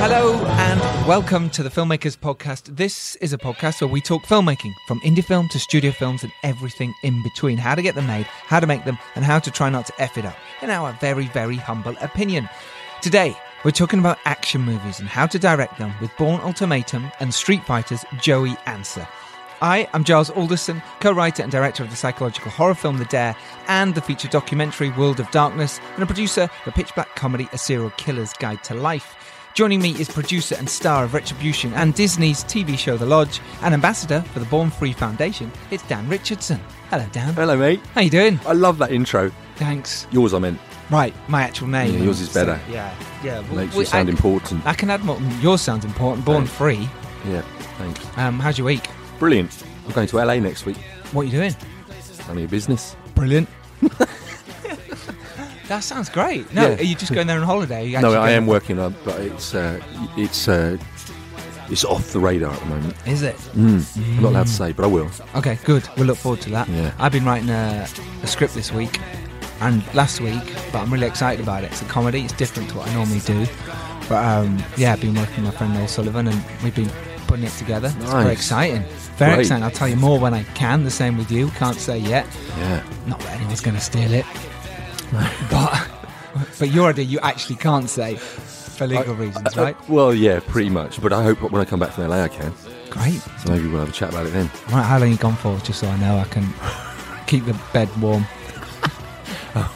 Hello and welcome to the Filmmakers Podcast. This is a podcast where we talk filmmaking from indie film to studio films and everything in between. How to get them made, how to make them, and how to try not to F it up, in our very, very humble opinion. Today, we're talking about action movies and how to direct them with Bourne Ultimatum and Street Fighter's Joey Ansah. I am Giles Alderson, co writer and director of the psychological horror film The Dare and the feature documentary World of Darkness, and a producer of the pitch black comedy A Serial Killer's Guide to Life. Joining me is producer and star of Retribution and Disney's TV show The Lodge, and ambassador for the Born Free Foundation. It's Dan Richardson. Hello, Dan. Hello, mate. How you doing? I love that intro. Thanks. Yours, I meant. Right, my actual name. Yeah, yours is So- better. yeah, yeah. well, Makes we- you sound I, important. I can add more. Yours sounds important. Born Thanks. Free. yeah, thanks. Um, how's your week? Brilliant. I'm going to LA next week. What are you doing? None of your business. Brilliant. that sounds great. No, Yeah. are you just going there on holiday? No, I am working on, but it's uh, it's uh, it's off the radar at the moment. Is it? Mm. I'm not allowed to say, but I will. Okay, good. We'll look forward to that. Yeah. I've been writing a, a script this week and last week, but I'm really excited about it. It's a comedy. It's different to what I normally do. But um, yeah, I've been working with my friend Noel Sullivan and we've been putting it together. It's very exciting. Very Great. exciting. I'll tell you more when I can. The same with you. Can't say yet. Yeah. Not that anyone's going to steal it. but but your idea you actually can't say for legal reasons, Uh, right? well, yeah, pretty much. But I hope when I come back from LA, I can. Great. So maybe we'll have a chat about it then. Right, how long you gone for? Just so I know I can keep the bed warm.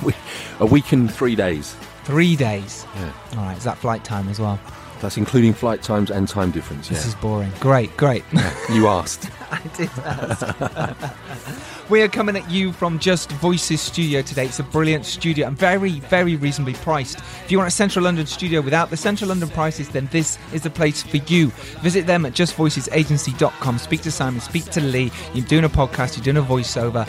We- a week and three days. Three days. Yeah. All right, is that flight time as well? That's including flight times and time difference. Yeah. This is boring. Great, great. you asked. I did ask. we are coming at you from Just Voices Studio today. It's a brilliant studio and very, very reasonably priced. If you want a Central London studio without the Central London prices, then this is the place for you. Visit them at justvoicesagency.com. Speak to Simon, speak to Lee. You're doing a podcast, you're doing a voiceover.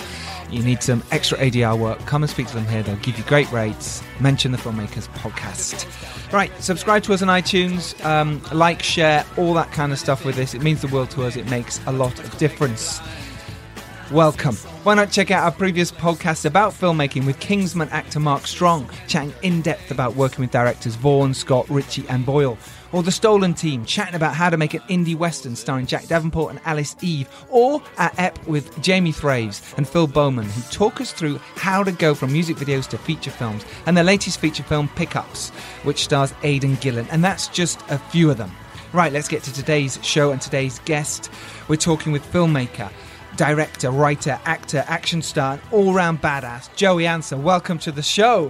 You need some extra ADR work. Come and speak to them here. They'll give you great rates. Mention the Filmmakers podcast. Right, subscribe to us on iTunes, um, like, share, all that kind of stuff with this. It means the world to us. It makes a lot of difference. Welcome. Why not check out our previous podcast about filmmaking with Kingsman actor Mark Strong, chatting in depth about working with directors Vaughan, Scott, Ritchie, and Boyle. Or The Stolen Team, chatting about how to make an indie western starring Jack Davenport and Alice Eve. Or at EP with Jamie Thraves and Phil Bowman, who talk us through how to go from music videos to feature films, and their latest feature film, Pickups, which stars Aidan Gillen. And that's just a few of them. Right, let's get to today's show and today's guest. We're talking with filmmaker, director, writer, actor, action star, and all-round badass, Joey Ansah. Welcome to the show.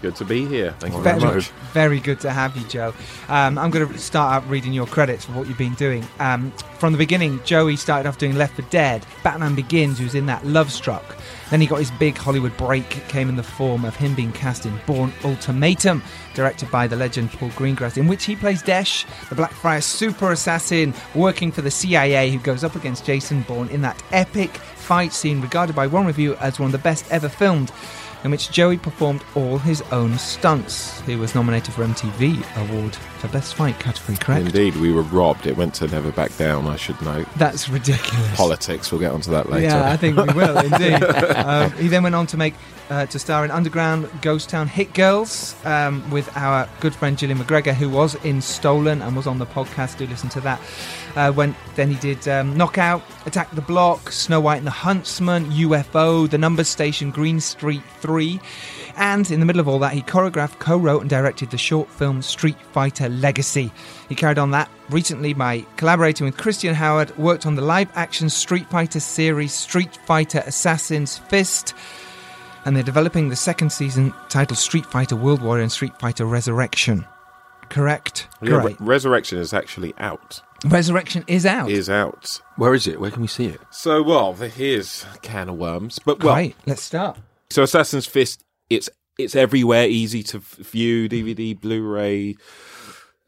Good to be here. Thank you Very, very much. very good to have you, Joe. Um, I'm going to start out reading your credits for what you've been doing. Um, from the beginning, Joey started off doing Left for Dead, Batman Begins, who was in that Love Struck. Then he got his big Hollywood break. It came in the form of him being cast in Bourne Ultimatum, directed by the legend Paul Greengrass, in which he plays Desh, the Blackbriar super assassin working for the CIA who goes up against Jason Bourne in that epic fight scene regarded by one reviewer as one of the best ever filmed in which Joey performed all his own stunts. He was nominated for MTV Award for Best Fight category, correct? Indeed, we were robbed. It went to Never Back Down, I should note. That's ridiculous. Politics, we'll get onto that later. Yeah, I think we will indeed. um, he then went on to make uh, to star in Underground Ghost Town Hit Girls um, with our good friend Gillian McGregor, who was in Stolen and was on the podcast. Do listen to that. Uh, when then he did um, Knockout, Attack the Block, Snow White and the Huntsman, UFO, The Numbers Station, Green Street Three. And in the middle of all that, he choreographed, co wrote, and directed the short film Street Fighter Legacy. He carried on that recently by collaborating with Christian Howard, worked on the live action Street Fighter series Street Fighter Assassin's Fist, and they're developing the second season titled Street Fighter World Warrior and Street Fighter Resurrection. Correct? Yeah, Re- Great. Resurrection is actually out. Resurrection is out. Is out. Where is it? Where can we see it? So, well, here's a can of worms. But, well, Great. Let's start. So Assassin's Fist, it's it's everywhere, easy to view, DVD, Blu-ray,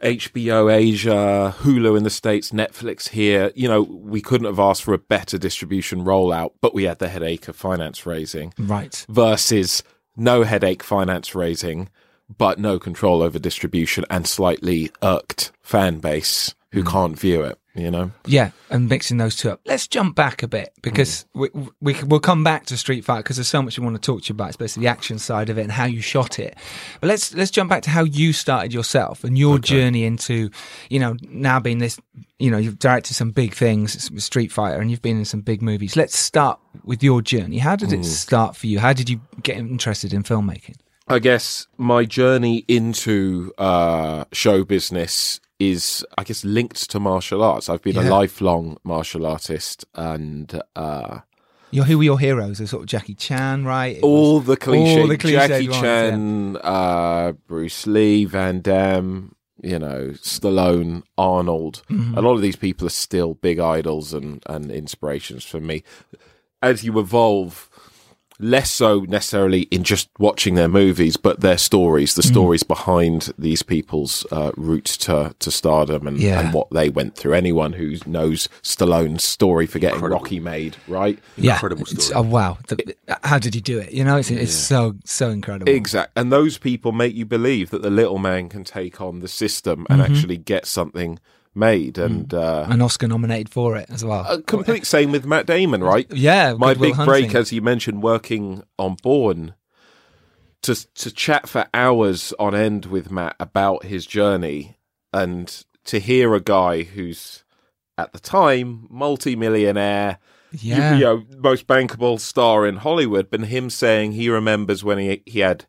HBO Asia, Hulu in the States, Netflix here. You know, we couldn't have asked for a better distribution rollout, but we had the headache of finance raising Right. versus no headache finance raising, but no control over distribution and slightly irked fan base who mm. can't view it, you know? Yeah, and mixing those two up. Let's jump back a bit because we, we we'll come back to Street Fighter because there's so much we want to talk to you about, especially the action side of it and how you shot it. But let's let's jump back to how you started yourself and your journey into, you know, now being this, you know, you've directed some big things Street Fighter and you've been in some big movies. Let's start with your journey. How did it start for you? How did you get interested in filmmaking? I guess my journey into uh, show business is, I guess, linked to martial arts. I've been Yeah. a lifelong martial artist, and uh, Your who were your heroes? Are sort of Jackie Chan, right? It all the cliche, all the cliched Jackie ones, Chan, uh, Bruce Lee, Van Damme, you know, Stallone, Arnold. Mm-hmm. A lot of these people are still big idols and, and inspirations for me. As you evolve, less so necessarily in just watching their movies, but their stories, Mm. the stories behind these people's uh, routes to, to stardom and, Yeah. and what they went through. Anyone who knows Stallone's story for getting Incredible. Rocky made, right? yeah. Incredible It's- Oh wow! The, how did he do it? You know, it's, it's so so incredible. Exactly. And those people make you believe that the little man can take on the system and actually get something made. And uh, An Oscar nominated for it as well. a complete same with Matt Damon, right? yeah, My Good big break, as you mentioned, working on Bourne. To to chat for hours on end with Matt about his journey, and to hear a guy who's at the time multi-millionaire, you- Yeah. you, know, most bankable star in Hollywood, but him saying he remembers when he he had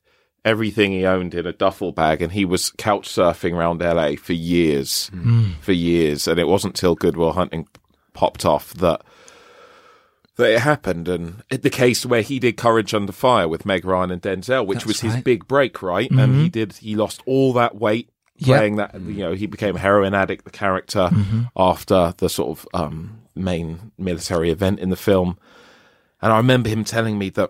everything he owned in a duffel bag and he was couch surfing around LA for years, hmm. for years, and it wasn't till Goodwill Hunting popped off that that it happened, and the case where he did Courage Under Fire with Meg Ryan and Denzel, which That's was his right. big break, right? And he mm-hmm. did he lost all that weight Yep. playing that. You know, he became a heroin addict, the character, mm-hmm. after the sort of um, main military event in the film. And I remember him telling me that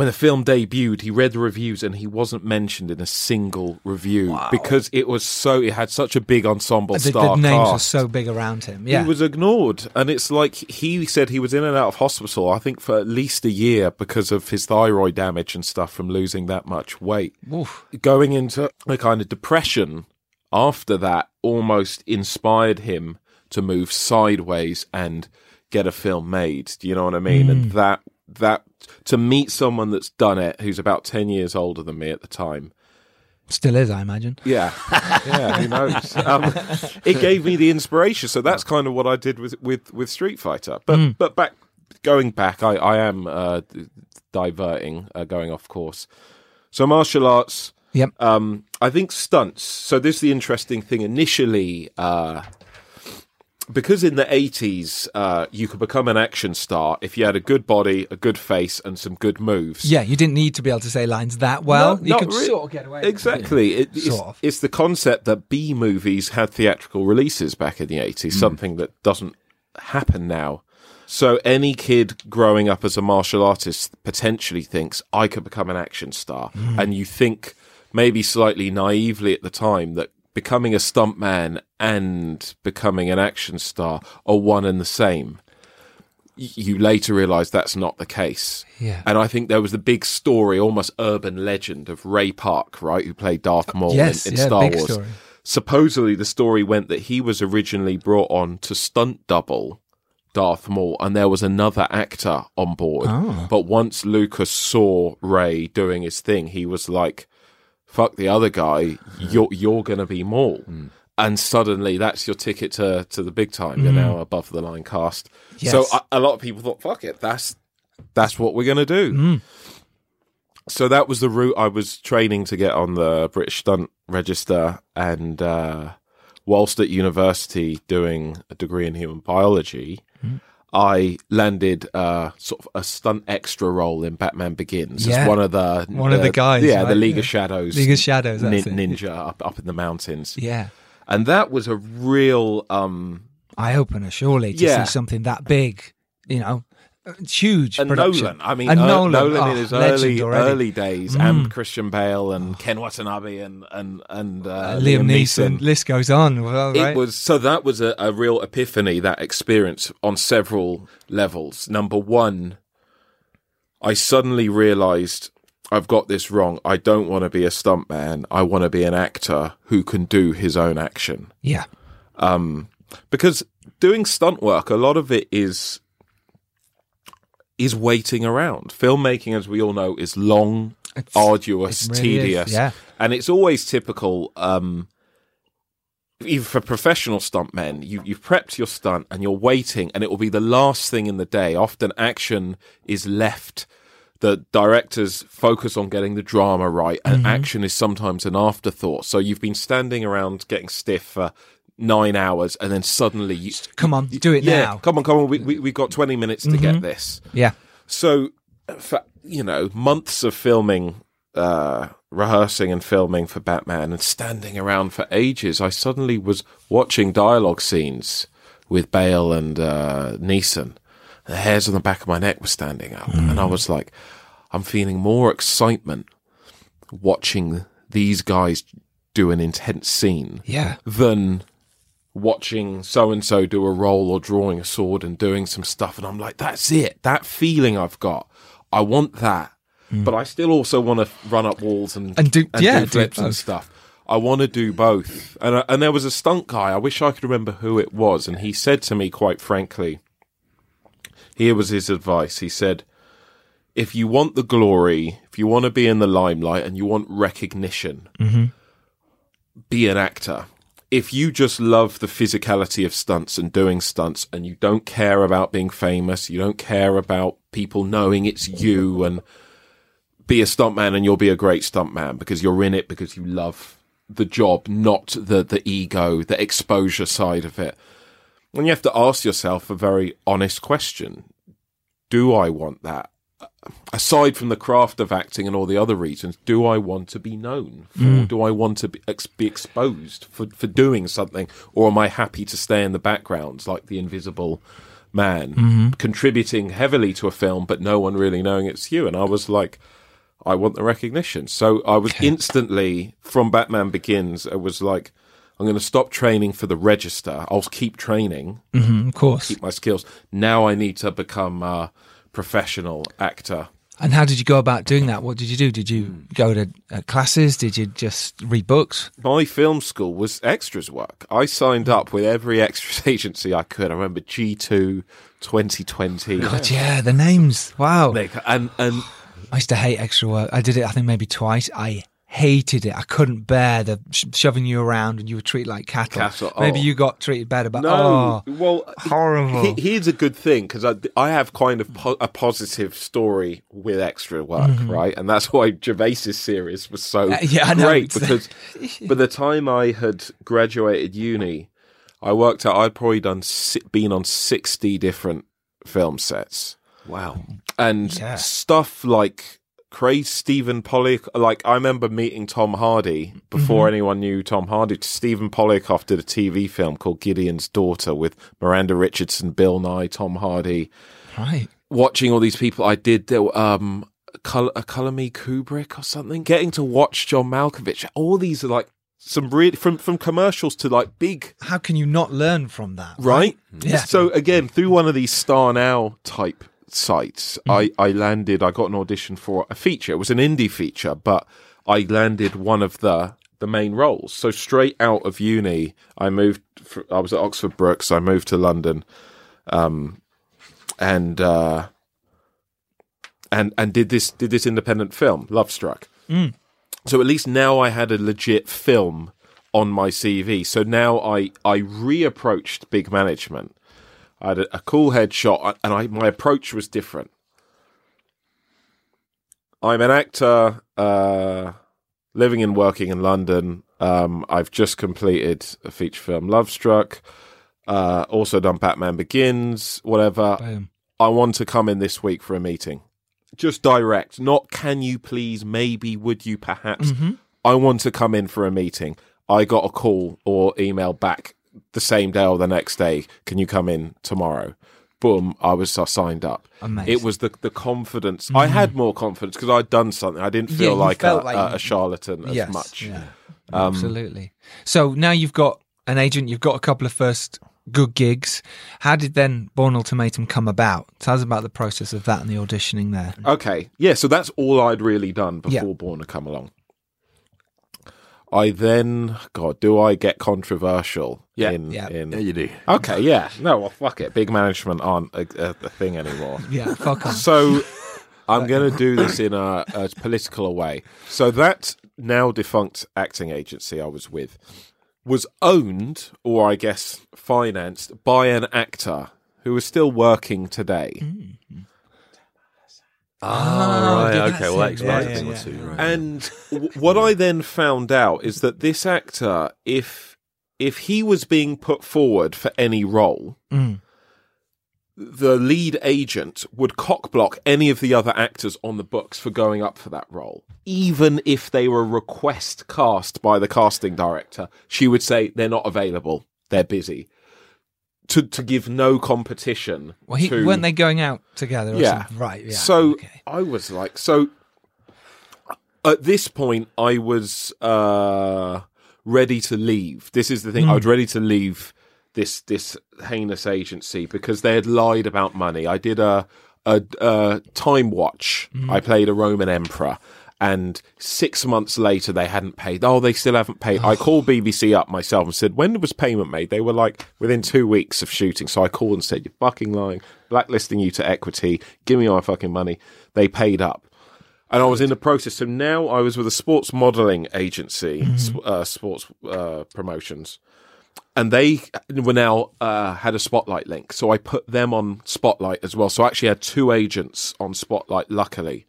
when the film debuted, he read the reviews and he wasn't mentioned in a single review because it was so it had such a big ensemble the, star the names cast. were so big around him. Yeah, He was ignored, and it's like he said he was in and out of hospital. I think for at least a year because of his thyroid damage and stuff from losing that much weight. Oof. Going into a kind of depression after that almost inspired him to move sideways and get a film made. Do you know what I mean? And hmm. that that to meet someone that's done it, who's about ten years older than me at the time. still is, I imagine. Yeah, yeah. Who knows? Um, it gave me the inspiration. So that's kind of what I did with with, with Street Fighter. But but back going back, I I am uh, diverting, uh, going off course. So martial arts. Yep. Um, I think stunts. So this is the interesting thing. Initially, uh, because in the 80s, uh, you could become an action star if you had a good body, a good face, and some good moves. Yeah, you didn't need to be able to say lines that well. No, you could really. sort of get away. with. Exactly. It, it's, Sort of. it's the concept that B movies had theatrical releases back in the 80s, Hmm. something that doesn't happen now. So any kid growing up as a martial artist potentially thinks I could become an action star. Hmm. And you think maybe slightly naively at the time that becoming a stuntman and becoming an action star are one and the same. You later realize that's not the case. Yeah. And I think there was the big story, almost urban legend of Ray Park, right, who played Darth uh, Maul Yes, in, in yeah, Star big Wars. story. Supposedly, the story went that he was originally brought on to stunt double Darth Maul, and there was another actor on board. Oh. But once Lucas saw Ray doing his thing, he was like, "Fuck the other guy, you're you're gonna be Maul." Mm. And suddenly, that's your ticket to to the big time. You're mm. now above the line cast. So a, a lot of people thought, "Fuck it, that's that's what we're gonna do." Mm. So that was the route I was training to get on the British Stunt Register, and uh, whilst at university doing a degree in human biology, I landed uh, sort of a stunt extra role in Batman Begins Yeah. as one of the One of the uh, guys, yeah, the? League Yeah. of Shadows, League of Shadows, nin- ninja up up in the mountains, Yeah. and that was a real um, Eye opener, surely, to Yeah. see something that big, you know, huge and production. Nolan. I mean, and Nolan, Nolan, oh, in his early already. early days, Mm. and Christian Bale and Ken Watanabe and and and uh, Uh, Liam Neeson. List goes on. Well, It was so that was a, a real epiphany. That experience on several levels. Number one, I suddenly realised I've got this wrong. I don't want to be a stuntman. I want to be an actor who can do his own action. yeah. Because doing stunt work, a lot of it is is waiting around. Filmmaking, as we all know, is long, It's- arduous, really is, tedious, yeah. and it's always typical. Um, even for professional stuntmen, you you've prepped your stunt and you're waiting, and it will be the last thing in the day. Often, action is left. The directors focus on getting the drama right, and action is sometimes an afterthought. So you've been standing around getting stiff for nine hours, and then suddenly you Come on, do it yeah, now. come on, come on. We, we we've got twenty minutes to get this. Yeah. So, for you know, months of filming, uh, rehearsing and filming for Batman, and standing around for ages, I suddenly was watching dialogue scenes with Bale and uh, Neeson. The hairs on the back of my neck were standing up, and I was like, I'm feeling more excitement watching these guys do an intense scene Yeah. than watching so and so do a roll or drawing a sword and doing some stuff. And I'm like, that's it. That feeling I've got. I want that. Mm. But I still also want to run up walls and, And do- yeah, do flips and stuff. I want to do both. And, I, and there was a stunt guy. I wish I could remember who it was. And he said to me, quite frankly, here was his advice. He said, if you want the glory, if you want to be in the limelight and you want recognition, mm-hmm. be an actor. If you just love the physicality of stunts and doing stunts and you don't care about being famous, you don't care about people knowing it's you and be a stuntman and you'll be a great stuntman because you're in it because you love the job, not the, the ego, the exposure side of it. And you have to ask yourself a very honest question. Do I want that? Aside from the craft of acting and all the other reasons, do I want to be known? For, mm. Do I want to be, ex- be exposed for, for doing something? Or am I happy to stay in the background like the invisible man, mm-hmm. contributing heavily to a film, but no one really knowing it's you? And I was like, I want the recognition. So I was instantly, from Batman Begins, it was like, I'm going to stop training for the register. I'll keep training Mm, of course. keep my skills. Now I need to become a professional actor. And how did you go about doing that? What did you do? Did you go to uh, classes? Did you just read books? My film school was extras work. I signed up with every extras agency I could. I remember G2, 2020. God, yeah, the names. Wow. And and I used to hate extra work. I did it, I think, maybe twice. I hated it. I couldn't bear the sh- shoving you around and you were treated like cattle. Cattle, Maybe oh. you got treated better, but no, oh, well, horrible. he- here's a good thing because I, I have kind of po- a positive story with extra work, right? And that's why Gervais's series was so Uh, yeah, I know. great because by the time I had graduated uni, I worked out I'd probably done si- been on sixty different film sets. Wow. and Yeah. stuff like crazy Stephen Poliakoff. Like I remember meeting Tom Hardy before Mm-hmm. anyone knew Tom Hardy. Stephen Poliakoff did a TV film called Gideon's Daughter with Miranda Richardson, Bill Nighy, Tom Hardy. right. Watching all these people, I did um, Col- a Color Me Kubrick or something. Getting to watch John Malkovich. All these are like some really from from commercials to like big How can you not learn from that? right? Yeah. So again, through one of these Star Now type sites, I, I landed. I got an audition for a feature. It was an indie feature, but I landed one of the the main roles. So straight out of uni, I moved. fr I was at Oxford Brookes. I moved to London, um, and uh, and and did this did this independent film, Love Struck. So at least now I had a legit film on my CV. So now I I reapproached big management. I had a, a cool headshot, and I my approach was different. I'm an actor, uh, living and working in London. Um, I've just completed a feature film, Love Struck. Uh, also done Batman Begins, whatever. I want to come in this week for a meeting. Just direct, not can you please, maybe, would you perhaps. I want to come in for a meeting. I got a call or email back the same day or the next day. Can you come in tomorrow? boom, I was I signed up. Amazing. It was the the confidence. I had more confidence because I'd done something. I didn't feel you like, a, like a, a charlatan as much. yeah. Um, Absolutely. So now you've got an agent, you've got a couple of first good gigs. How did then Bourne Ultimatum come about? Tell us about the process of that and the auditioning there. Okay, yeah. So that's all I'd really done before Yeah. Bourne to come along. I then, God, do I get controversial? Yeah. in, Yeah. in Yeah, you do. Okay, yeah. No, well, fuck it. Big management aren't a, a, a thing anymore. Yeah, fuck on. So I'm going to do this in a, a political way. So that now defunct acting agency I was with was owned, or I guess financed, by an actor who is still working today. Ah, right. Okay. Well, that explains Yeah, a thing yeah, or two. Right. And w- what I then found out is that this actor, if if he was being put forward for any role, Mm. the lead agent would cockblock any of the other actors on the books for going up for that role. Even if they were request cast by the casting director, she would say they're not available, they're busy. To to give no competition. Well, he, to, weren't they going out together? Or Yeah. something? Right. Yeah. So okay. I was like, so at this point, I was uh, ready to leave. This is the thing. I was mm. ready to leave this this heinous agency because they had lied about money. I did a a, a Timewatch. Mm. I played a Roman emperor. And six months later, they hadn't paid. Oh, they still haven't paid. I called BBC up myself and said, "When was payment made?" They were like, "Within two weeks of shooting." So I called and said, "You're fucking lying, blacklisting you to equity. Give me my fucking money." They paid up and I was in the process. So now I was with a sports modelling agency, sp- uh, sports uh, promotions, and they were now uh, had a spotlight link. So I put them on spotlight as well. So I actually had two agents on spotlight. Luckily.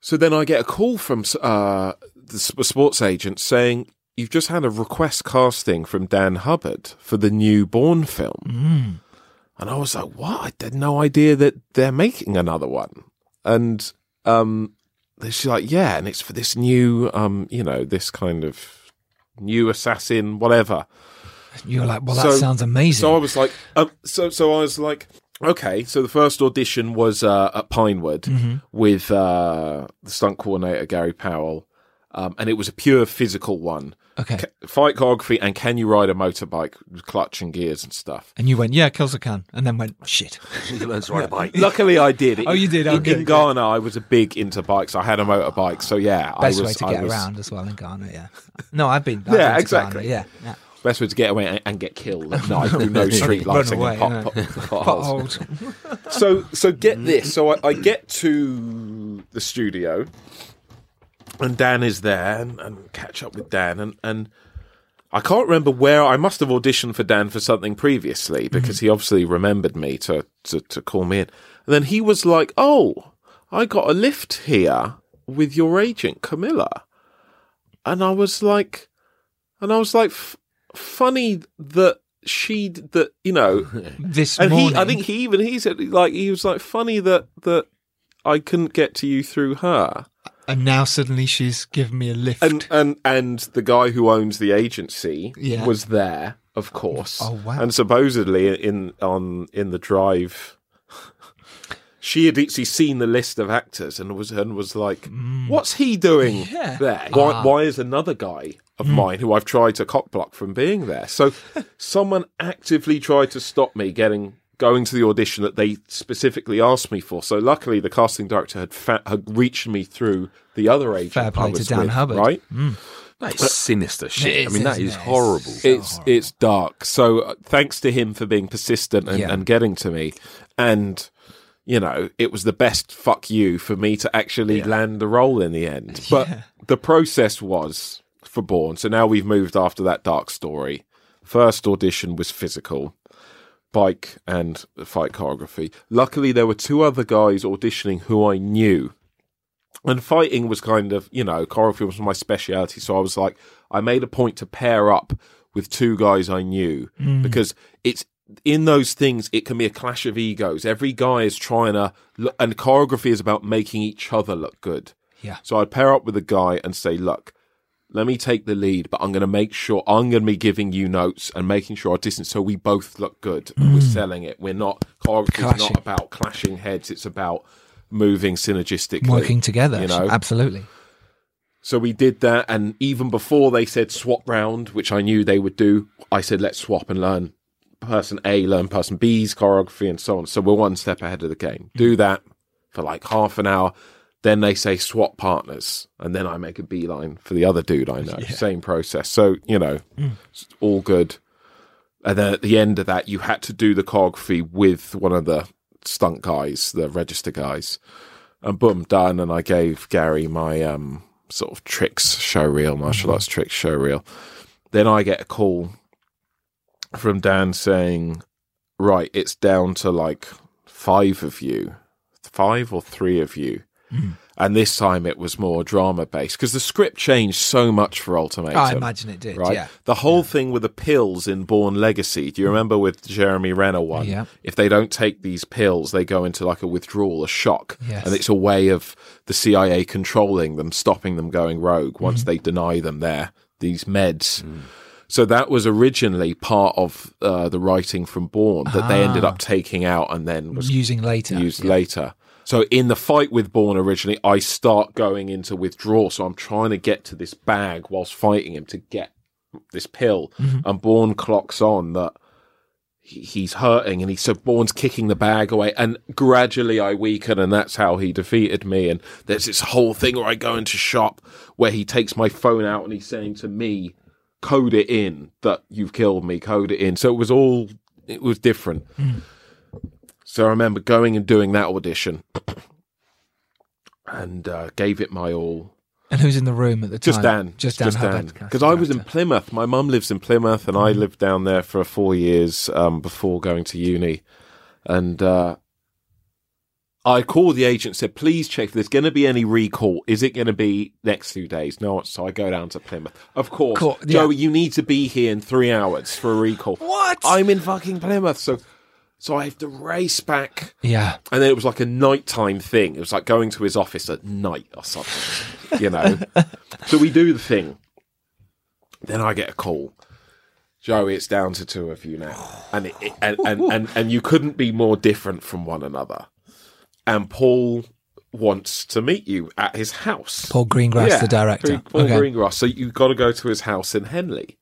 So then I get a call from uh, the sports agent saying. You've just had a request casting from Dan Hubbard for the new Bourne film. And I was like, what? I had no idea that they're making another one. And um, she's like, yeah, and it's for this new, um, you know, this kind of new assassin, whatever. You're like, well, that So- sounds amazing. So I was like, um, so so I was like, okay. So the first audition was uh, at Pinewood Mm-hmm. with uh, the stunt coordinator Gary Powell, um, and it was a pure physical one. Okay. Fight choreography and can you ride a motorbike with clutch and gears and stuff. And you went, yeah, kills a can, and then went, shit. you learn to ride a bike. Luckily, I did. Oh, you did? Oh, in, in Ghana, I was a big into bikes. I had a motorbike, so yeah, Best I way to I get was- around as well in Ghana. Yeah. No, I've been. I've Yeah, been to exactly. Ghana, yeah. yeah. Best way to get away and, and get killed. No, through no street Run lighting away, and yeah. pot, pot, potholes. Potholes. so so get this. So I, I get to the studio, and Dan is there, and, and catch up with Dan, and and I can't remember where I must have auditioned for Dan for something previously mm-hmm. because he obviously remembered me to, to to call me in, and then he was like, "Oh, I got a lift here with your agent Camilla," and I was like, and I was like, f- funny that she that you know. This and morning. he, I think he even he said like he was like funny that that I couldn't get to you through her, and now suddenly she's given me a lift. and and and the guy who owns the agency Yeah. was there, of course. Oh, wow. And supposedly in on in the drive, she had actually seen the list of actors and was and was like, "What's he doing Mm. Yeah. there? Why, why is another guy of Mm. mine who I've tried to cockblock from being there?" So, someone actively tried to stop me getting going to the audition that they specifically asked me for. So, luckily, the casting director had fa- had reached me through the other agent. Fair play I to was Dan with, Hubbard. right? That is sinister shit. It I mean, that isn't is it? horrible. it's it's dark. So uh, thanks to him for being persistent and, Yeah. and getting to me, and you know it was the best fuck you for me to actually land the role in the end. But the process was for Bourne. So now we've moved after that dark story. First audition was physical. Bike and fight choreography. Luckily, there were two other guys auditioning who I knew. And fighting was kind of you know choreography was my speciality. So i was like i made a point to pair up with two guys i knew hmm. because it's in those things it can be a clash of egos. Every guy is trying to look, and choreography is about making each other look good. Yeah. so i'd pair up with a guy and say look let me take the lead, but I'm going to make sure I'm going to be giving you notes and making sure our distance so we both look good. and We're mm. selling it. We're not choreography is not about clashing heads. It's about moving synergistically, Working together. You know, Absolutely. so we did that, and even before they said swap round, which I knew they would do, I said let's swap and learn person A, learn person B's choreography, and so on. So we're one step ahead of the game. Do mm. that for like half an hour. Then they say swap partners, and then I make a beeline for the other dude I know. Same process. So you know, it's all good. And then at the end of that, you had to do the choreography with one of the stunt guys, the register guys, and boom, done. And I gave Gary my um sort of tricks show reel, martial arts tricks show reel. Then I get a call from Dan saying, "Right, it's down to like five of you, five or three of you." And this time it was more drama based because the script changed so much for Ultimatum. I imagine it did. Right, Yeah. the whole thing with the pills in Bourne Legacy. Do you remember with Jeremy Renner one? Yeah. If they don't take these pills, they go into like a withdrawal, a shock, Yes. and it's a way of the CIA controlling them, stopping them going rogue once Mm-hmm. they deny them their these meds. So that was originally part of uh, the writing from Bourne that they ended Ah. up taking out and then was Using later. used later. So in the fight with Bourne originally, I start going into withdrawal. So I'm trying to get to this bag whilst fighting him to get this pill. Mm-hmm. And Bourne clocks on that he- he's hurting and he so Bourne's kicking the bag away and gradually I weaken and that's how he defeated me. And there's this whole thing where I go into shop where he takes my phone out and he's saying to me, code it in that you've killed me, code it in. So it was all, it was different. Mm. So I remember going and doing that audition and uh, gave it my all. And who's in the room at the time? Just Dan. Just Dan Hubbard. Because I was in Plymouth. My mum lives in Plymouth and Mm-hmm. I lived down there for four years um, before going to uni. And uh, I called the agent said, please check if there's going to be any recall. Is it going to be next few days? No. So I go down to Plymouth. Of course. Cool, yeah. Joey, you need to be here in three hours for a recall. What? I'm in fucking Plymouth. So, so I have to race back. Yeah. And then it was like a nighttime thing. It was like going to his office at night or something, you know. so we do the thing. Then I get a call. Joey, it's down to two of you now, and it, it- and, and and and you couldn't be more different from one another. And Paul wants to meet you at his house. Paul Greengrass, the director. Paul Okay. Greengrass. So you've got to go to his house in Henley.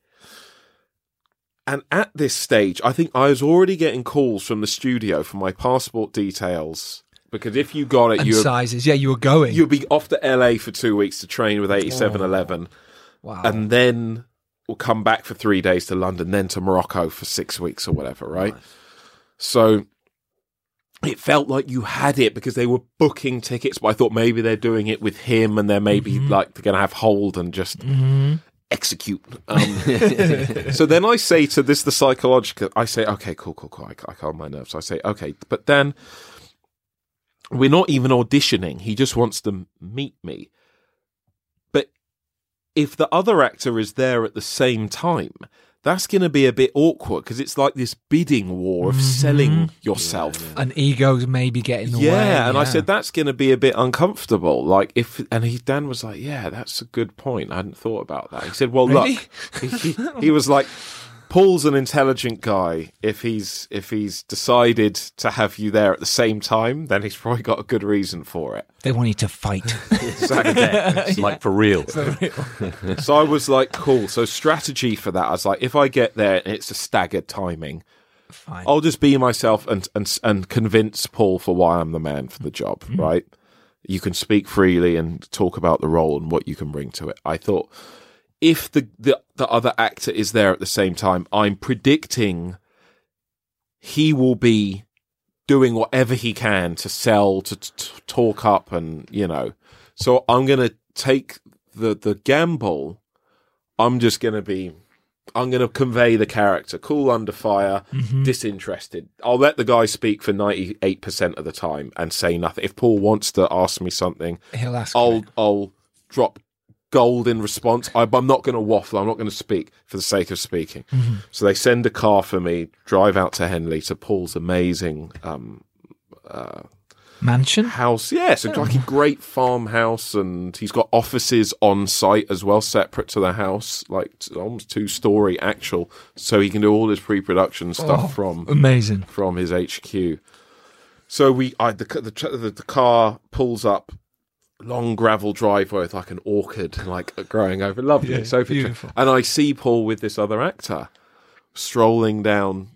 And at this stage, I think I was already getting calls from the studio for my passport details. Because if you got it, And you sizes. Yeah, you were going. you'd be off to LA for two weeks to train with 8711, wow. and then we'll come back for three days to London, then to Morocco for six weeks or whatever, right? So it felt like you had it because they were booking tickets, but I thought maybe they're doing it with him and they're maybe Mm-hmm. like they're going to have hold and just execute. Um, so then I say to this, the psychological, I say, okay, cool, cool, cool. I, I calm my nerves. I say, okay, but then we're not even auditioning. He just wants to meet me. But if the other actor is there at the same time, that's going to be a bit awkward because it's like this bidding war of mm-hmm. selling yourself. and egos maybe get in the Yeah, way. and I said that's going to be a bit uncomfortable. Like if, and he Dan was like, "Yeah, that's a good point. I hadn't thought about that." He said, "Well, Really? look," he, he, he was like, "Paul's an intelligent guy. If he's if he's decided to have you there at the same time, then he's probably got a good reason for it." they want you to fight. It's like for real. so I was like, "Cool." So strategy for that, I was like, if I get there and it's a staggered timing, Fine. I'll just be myself and and and convince Paul for why I'm the man for the job, mm-hmm. right? You can speak freely and talk about the role and what you can bring to it. I thought if the the, the other actor is there at the same time, I'm predicting he will be doing whatever he can to sell, to, to talk up, and you know. So I'm going to take the the gamble. I'm just going to be. I'm going to convey the character, cool under fire, mm-hmm. disinterested. I'll let the guy speak for 98% of the time and say nothing. If Paul wants to ask me something, He'll ask. I'll it. I'll drop gold in response. I, I'm not going to waffle. I'm not going to speak for the sake of speaking. So they send a car for me, drive out to Henley to Paul's amazing um, uh, Mansion. house. Yeah, it's like a great farmhouse, and he's got offices on site as well, separate to the house, like almost two story actual, so he can do all his pre production stuff Oh, from Amazing. from his HQ. So we, I the the, the the car pulls up. Long gravel driveway with like an orchid, like growing over. Lovely, Yeah, so beautiful. And I see Paul with this other actor strolling down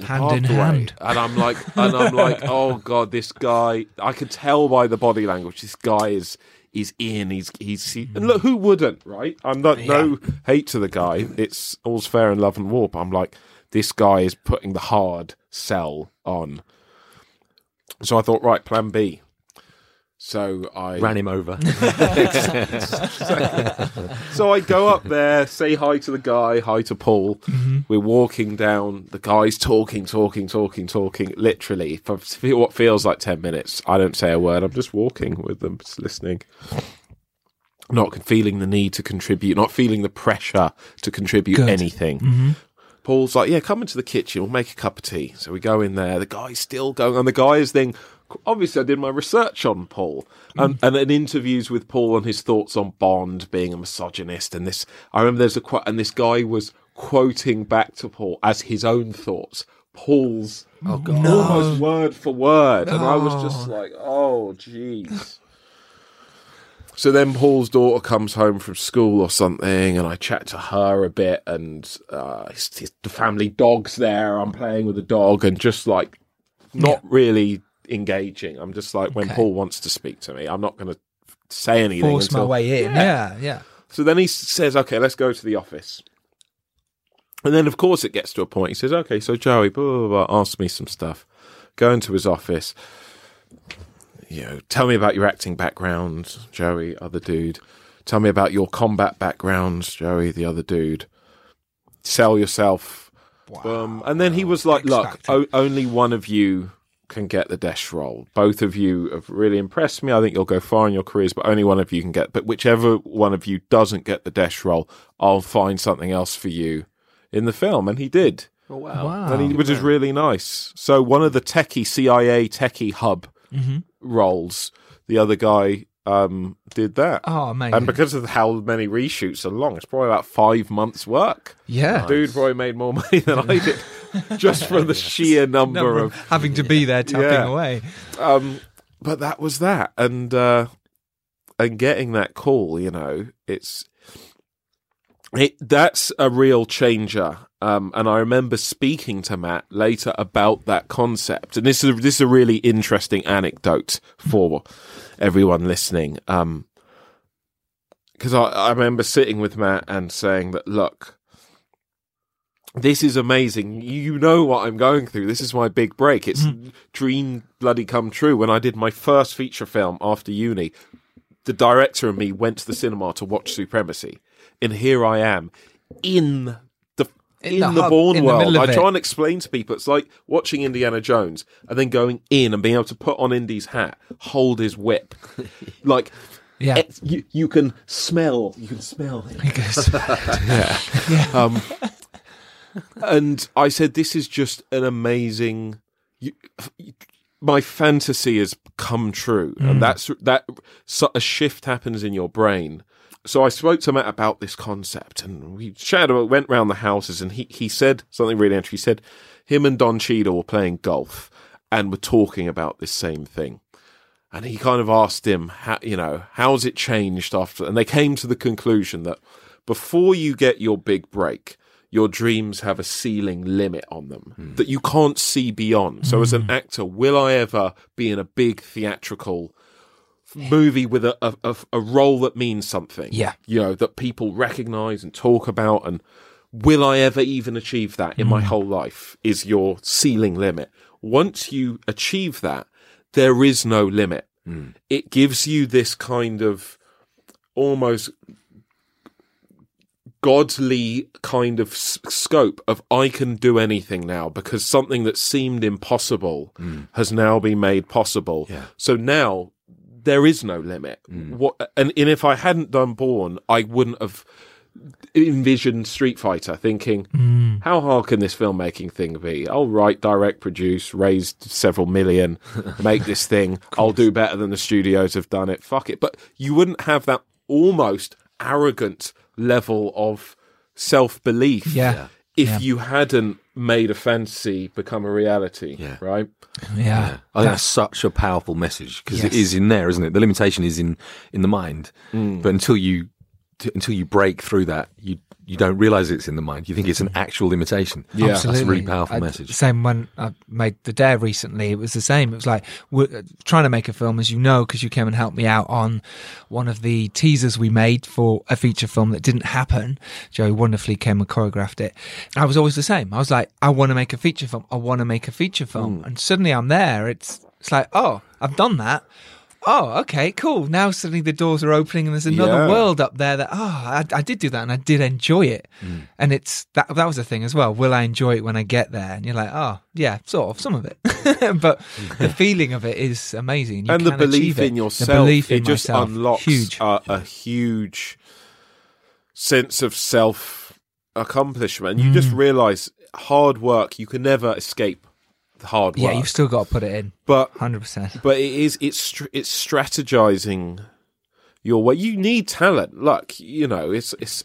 Hand in hand. and I'm like, and I'm like, oh god, this guy. I could tell by the body language, this guy is is in. He's he's he, and look, who wouldn't, right? I'm not no hate to the guy. It's all's fair in love and war. But I'm like, this guy is putting the hard sell on. So I thought, right, plan B. So I Ran him over. so I go up there, say hi to the guy, hi to Paul. Mm-hmm. We're walking down. The guy's talking, talking, talking, talking. Literally for for what feels like ten minutes. I don't say a word. I'm just walking with them, just listening. Not feeling the need to contribute, not feeling the pressure to contribute Good. anything. Mm-hmm. Paul's like, yeah, come into the kitchen. We'll make a cup of tea. So we go in there. The guy's still going, and the guy is then. Obviously, I did my research on Paul, and and in interviews with Paul and his thoughts on Bond being a misogynist, and this. I remember there's a quote, and this guy was quoting back to Paul as his own thoughts. Paul's almost word for word, and I was just like, oh, jeez. So then Paul's daughter comes home from school or something, and I chat to her a bit, and uh, his, his, the family dog's there. I'm playing with the dog, and just like not really engaging. I'm just like when Okay. Paul wants to speak to me, I'm not going to say anything. Force my way in. Yeah, yeah. So then he says, "Okay, let's go to the office." And then, of course, it gets to a point. He says, "Okay, so Joey, blah blah blah, blah ask me some stuff." Go into his office. You know, tell me about your acting background, Joey, other dude. Tell me about your combat background, Joey, the other dude. Sell yourself. Um, and then he was like, X "Look, o- only one of you can get the Desh role. Both of you have really impressed me. I think you'll go far in your careers, but only one of you can get. But whichever one of you doesn't get the Desh role, I'll find something else for you in the film." And he did, oh, wow. Wow. and he, which is really nice. So one of the techie CIA techie hub Mm-hmm. roles, the other guy um, did that. Oh, amazing. And because of how many reshoots are long, it's probably about five months' work. yeah. Dude probably made more money than I did just from the sheer number Number of of having to be there tapping Yeah. away. um but that was that. And uh and getting that call you know it's it that's a real changer. Um and i remember speaking to matt later about that concept. And this is this is a really interesting anecdote for everyone listening. Um because I, I remember sitting with matt and saying that look this is amazing. You know what I'm going through. This is my big break. It's dream bloody come true. When I did my first feature film after uni, the director and me went to the cinema to watch Supremacy, and here I am in the In in, the the, hub, Bourne in world. I it. try and explain to people. It's like watching Indiana Jones and then going in and being able to put on Indy's hat, hold his whip, like. Yeah. it's- you, you can smell. You can smell him. Because- Um, and I said, "This is just an amazing. You, my fantasy has come true, Mm. and that's that. So a shift happens in your brain." So I spoke to Matt about this concept, and we chatted. Went round the houses, and he he said something really interesting. He said him and Don Cheadle were playing golf, and were talking about this same thing. And he kind of asked him, how, you know, how's it changed after? And they came to the conclusion that before you get your big break, your dreams have a ceiling limit on them that you can't see beyond. So, as an hmm. actor, will I ever be in a big theatrical movie with a, a, a, role that means something? Yeah. You know, that people recognize and talk about. And will I ever even achieve that in my hmm. whole life? Is your ceiling limit. Once you achieve that, there is no limit. Hmm. It gives you this kind of almost godly kind of s- scope of I can do anything now because something that seemed impossible hmm. has now been made possible. Yeah. So now there is no limit. Hmm. What and, and if I hadn't done Bourne, I wouldn't have envisioned Street Fighter, thinking, hmm. how hard can this filmmaking thing be? I'll write, direct, produce, raise several million, make this thing. I'll do better than the studios have done it. Fuck it. But you wouldn't have that almost arrogant level of self belief Yeah. if Yeah. you hadn't made a fantasy become a reality. Yeah. Right? Yeah. I think that's such a powerful message because it Yes. is in there, isn't it? The limitation is in in the mind, mm. but until you t- until you break through that, you you don't realize it's in the mind. You think it's an actual limitation. Yeah. that's a really powerful I- message. Same when I made the Dare recently. It was the same. It was like we're uh, trying to make a film, as you know, because you came and helped me out on one of the teasers we made for a feature film that didn't happen. Joey wonderfully came and choreographed it. I was always the same. I was like, I want to make a feature film. I want to make a feature film, Hmm. and suddenly I'm there. It's it's like, oh, I've done that. Oh, okay, cool. Now suddenly the doors are opening and there's another Yeah. world up there that, oh, I, I did do that and I did enjoy it. Mm. And it's that, that was the thing as well. Will I enjoy it when I get there? And you're like, oh, yeah, sort of, some of it. but the feeling of it is amazing. You and the belief it. in yourself, the belief in it just myself, unlocks huge. A, a huge sense of self accomplishment. You Mm. just realize hard work. You can never escape the hard yeah, you've still got to put it in. but 100%. but it is it's it's strategizing your way. You need talent. Look, you know, it's it's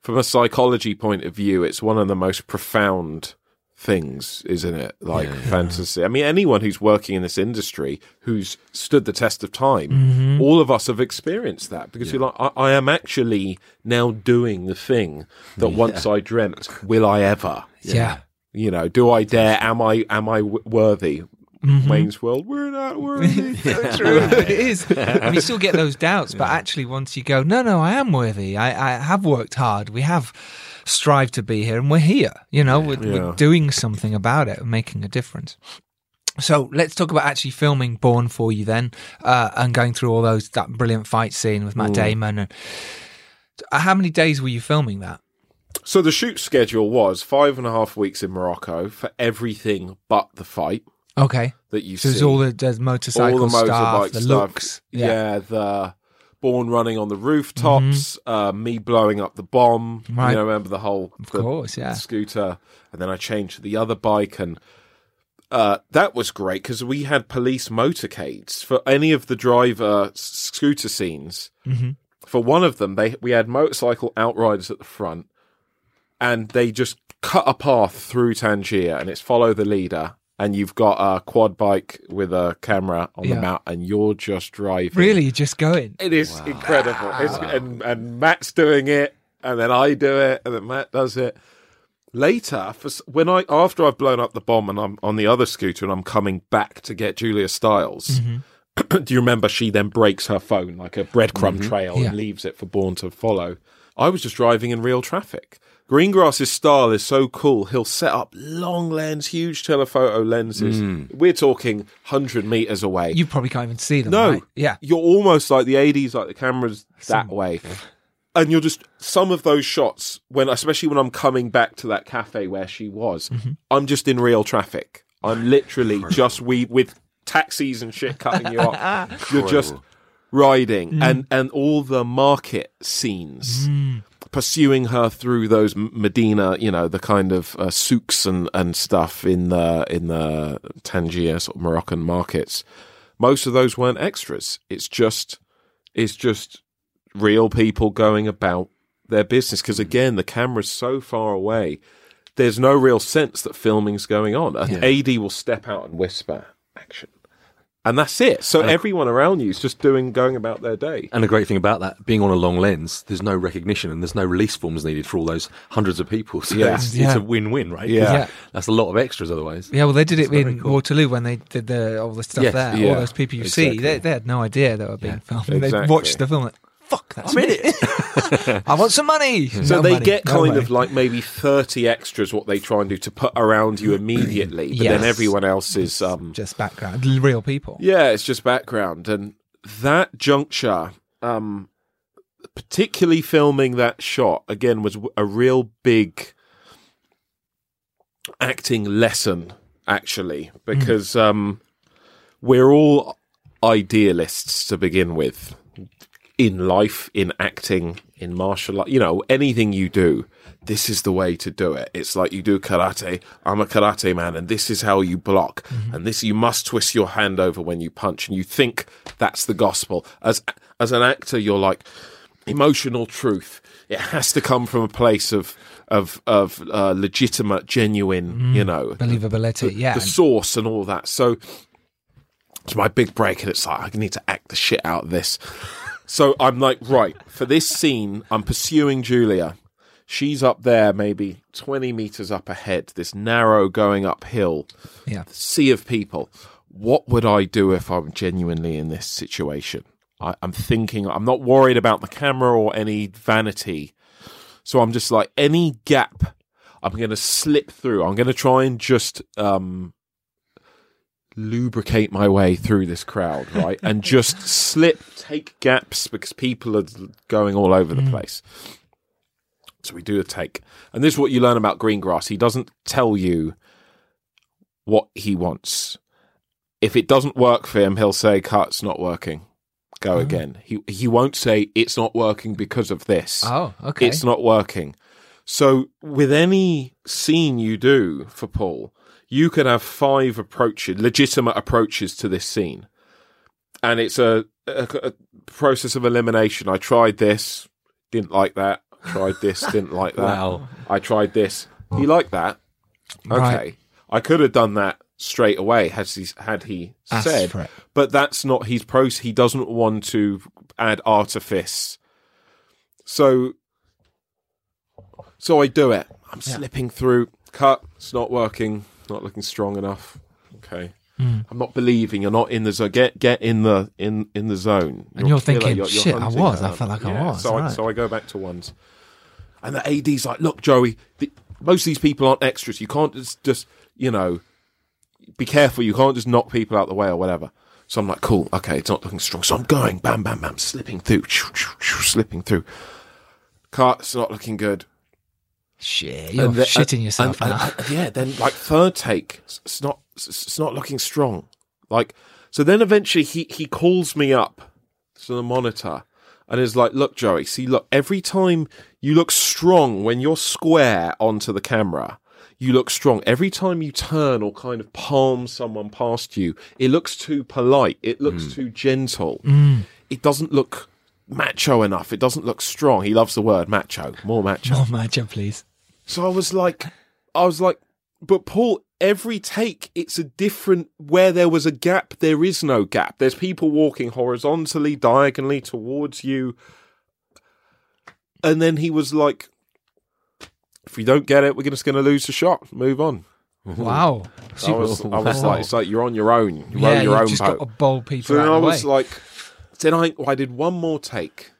from a psychology point of view, it's one of the most profound things, isn't it? Like fantasy. I mean, anyone who's working in this industry who's stood the test of time, Mm-hmm. all of us have experienced that because you're like, I, I am actually now doing the thing that once I dreamt. Will I ever? Yeah. You know, do I dare? Am I am I worthy? Mm-hmm. Wayne's World, we're not worthy. True, it is. And you still get those doubts, but actually, once you go, no, no, I am worthy. I, I have worked hard. We have strived to be here, and we're here. You know, we're, Yeah. we're doing something about it, and making a difference. So let's talk about actually filming Bourne for you then, uh, and going through all those that brilliant fight scene with Matt Damon. And how many days were you filming that? So the shoot schedule was five and a half weeks in Morocco for everything but the fight Okay, that you so see. there's all the there's motorcycle all the motorbike stuff, the stuff. looks. Yeah. the Bourne running on the rooftops, uh, me blowing up the bomb. Mm-hmm. Right. You know, remember the whole of the course, yeah. scooter, and then I changed to the other bike, and uh, that was great because we had police motorcades for any of the driver scooter scenes. hmm For one of them, they we had motorcycle outriders at the front, and they just cut a path through Tangier, and it's follow the leader. And you've got a quad bike with a camera on Yeah. the mount, and you're just driving. Really, you're just going. It is incredible. It's, and, and Matt's doing it, and then I do it, and then Matt does it. Later, for, when I after I've blown up the bomb and I'm on the other scooter and I'm coming back to get Julia Stiles, mm-hmm. do you remember she then breaks her phone like a breadcrumb mm-hmm. trail Yeah. and leaves it for Bourne to follow? I was just driving in real traffic. Greengrass's style is so cool. He'll set up long lens, huge telephoto lenses. We're talking hundred meters away. You probably can't even see them. No. right? Yeah. You're almost like the 80s, like the camera's that way. And you're just some of those shots when, especially when I'm coming back to that cafe where she was, Mm-hmm. I'm just in real traffic. I'm literally just we with taxis and shit cutting you off. You're just riding, Mm. and and all the market scenes. Pursuing her through those Medina, you know, the kind of uh, souks and, and stuff in the in the Tangier sort of Moroccan markets. Most of those weren't extras. It's just it's just real people going about their business. Because again, the camera's so far away, there's no real sense that filming's going on. An AD will step out and whisper, "Action," and that's it. So everyone around you is just doing, going about their day. And the great thing about that, being on a long lens, there's no recognition and there's no release forms needed for all those hundreds of people. So Yeah. it's, Yeah. it's a win-win, right? Yeah. Yeah. That's a lot of extras otherwise. Yeah, well, they did it It's very in cool. Waterloo when they did the all the stuff Yes, there. yeah, all those people you see, they, they had no idea they were being filmed. They watched the film like, "Fuck, that's me. I want some money." So No they money. get No kind money. of like maybe 30 extras what they try and do to put around you immediately, but Yes. then everyone else is um just background, real people. Yeah, it's just background. And that juncture, um, particularly filming that shot, again, was a real big acting lesson, actually, because um, we're all idealists to begin with in life, in acting, in martial art, you know, anything you do, this is the way to do it. It's like you do karate. I'm a karate man, and this is how you block. And this you must twist your hand over when you punch, and you think that's the gospel. As as an actor, you're like emotional truth. It has to come from a place of of of uh, legitimate, genuine, you know, Believability, yeah. the source and all that. So it's my big break, and it's like I need to act the shit out of this. So I'm like, right for this scene, I'm pursuing Julia. She's up there, maybe 20 meters up ahead. This narrow going uphill yeah. sea of people. What would I do if I'm genuinely in this situation? I, I'm thinking, I'm not worried about the camera or any vanity. So I'm just like, any gap, I'm going to slip through. I'm going to try and just um, lubricate my way through this crowd, right? and just slip, take gaps because people are going all over the mm. place. So we do a take. And this is what you learn about Greengrass. He doesn't tell you what he wants. If it doesn't work for him, he'll say, cut's not working. Go oh. again." He he won't say it's not working because of this. Oh, okay. It's not working. So with any scene you do for Paul, you can have five approaches, legitimate approaches to this scene, and it's a, a, a process of elimination. I tried this, didn't like that. Tried this, didn't like that. Wow. I tried this. He liked that. Okay, Right. I could have done that straight away had he had he Asked said, but that's not his process. He doesn't want to add artifice. So, so I do it. I'm slipping through. Cut. It's not working. Not looking strong enough. Okay. Hmm. I'm not believing. You're not in the zone. Get get in the in in the zone. And you're a killer. thinking, "Shit, I was. I felt like I was, So I so I go back to ones, and the AD's like, "Look, Joey, the, most of these people aren't extras. You can't just just you know be careful. You can't just knock people out the way or whatever. So I'm like, cool, okay, it's not looking strong. So I'm going, bam, bam, bam, slipping through, slipping through. Car, it's not looking good. Shit, you're the- shitting yourself and- now. and- yeah, then like third take, it's- not, it's it's not looking strong. Like, so then eventually he he calls me up to the monitor and is like, "Look, Joey, see, look, every time you look strong when you're square onto the camera." You look strong. Every time you turn or kind of palm someone past you, it looks too polite. It looks mm. too gentle. Mm. It doesn't look macho enough. It doesn't look strong. He loves the word macho. More macho. More macho, please. So I was like, I was like, but Paul, every take, it's a different. Where there was a gap, there is no gap. There's people walking horizontally, diagonally towards you. And then he was like, if we don't get it, we're just going to lose the shot. Move on. Wow. I was, I was Wow. like, it's like you're on your own. You yeah, row your own just boat. got to bowl people So then I was like, then I, I did one more take,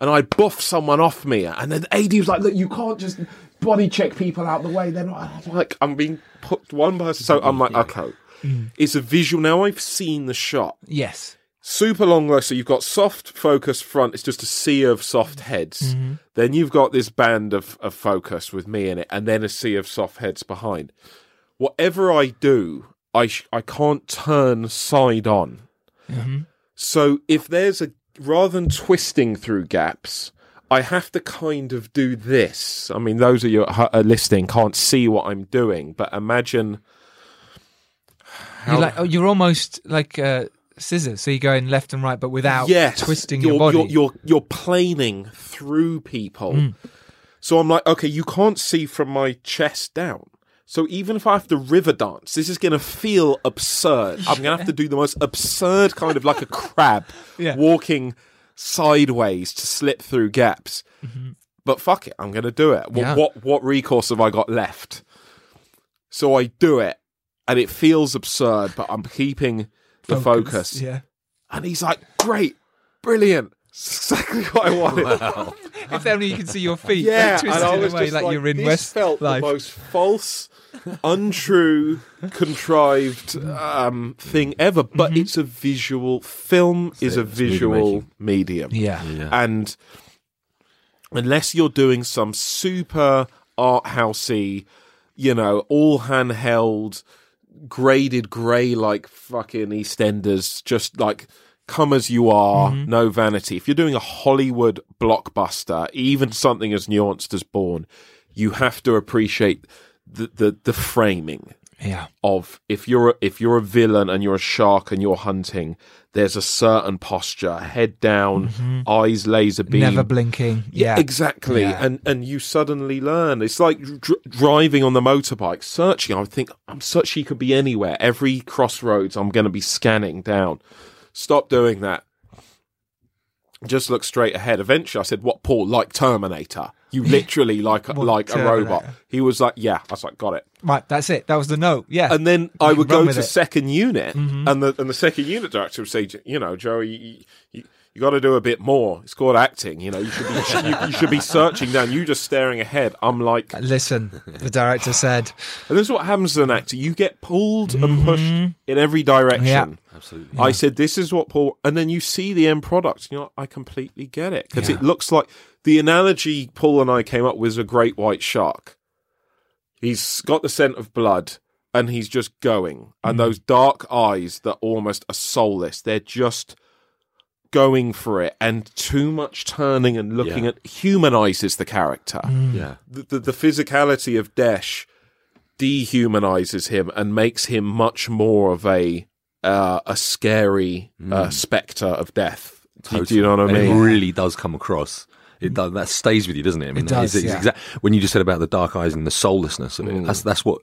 and I buffed someone off me, and then AD was like, "Look, you can't just body check people out the way. They're not I'm like I'm being put one person." So I'm like, okay, Mm. it's a visual. Now I've seen the shot. yes. Super long though, so you've got soft focus front. It's just a sea of soft heads. Mm-hmm. Then you've got this band of, of focus with me in it, and then a sea of soft heads behind. Whatever I do, I sh- I can't turn side on. Mm-hmm. So if there's a rather than twisting through gaps, I have to kind of do this. I mean, those of you uh, listening can't see what I'm doing, but imagine. You're like, oh, you're almost like uh, scissors. So you're going left and right, but without yes, twisting your body. You're, you're you're planing through people. Mm. So I'm like, okay, you can't see from my chest down. So even if I have to river dance, this is going to feel absurd. I'm going to have to do the most absurd kind of like a crab Yeah. walking sideways to slip through gaps. But fuck it, I'm going to do it. What, Mm-hmm. Yeah. what what recourse have I got left? So I do it, and it feels absurd, but I'm keeping the focus. Yeah. And he's like, great, brilliant. It's exactly what I wanted. If only you could see your feet. Yeah, like, and I was a way just like, like, you're in this West felt Life. the most false, untrue, contrived um, thing ever. But Mm-hmm. it's a visual film. is a visual medium. yeah. Yeah. and unless you're doing some super art housey, you know, all handheld, graded grey like fucking EastEnders, just like come as you are, mm-hmm. no vanity. If you're doing a Hollywood blockbuster, even something as nuanced as Bourne, you have to appreciate the the, the framing Yeah. of if you're a, if you're a villain and you're a shark and you're hunting, there's a certain posture, head down, mm-hmm. eyes laser beam, Never blinking. Yeah. exactly. Yeah. And and you suddenly learn. It's like dr- driving on the motorbike, searching. I think I'm such he could be anywhere. Every crossroads, I'm going to be scanning down. Stop doing that. Just look straight ahead. Eventually, I said, "What, Paul? Like Terminator? You literally like What, like a robot?" He was like, "Yeah." I was like, "Got it." Right. That's it. That was the note. Yeah. and then I would Run go with to it. Mm-hmm. second unit, and the and the second unit director would say, you know, Joey, you, you, you got to do a bit more. It's called acting. You know, you should be you, you should be searching down. You just staring ahead. I'm like, Listen, the director said, And this is what happens to an actor. You get pulled and pushed in every direction. Mm-hmm. Yeah. Absolutely. I said, "This is what Paul," and then you see the end product. You know, I completely get it because it looks like the analogy Paul and I came up with is a great white shark. He's got the scent of blood, and he's just going, and those dark eyes that almost are soulless. They're just going for it, and too much turning and looking Yeah. at humanizes the character Yeah. the, the, the physicality of Desh dehumanizes him and makes him much more of a uh, a scary uh, specter of death. Do, do you know what I mean? It really does come across. It does, that stays with you, doesn't it? I mean, does, it's, it's yeah. exact, when you just said about the dark eyes and the soullessness of it. That's that's what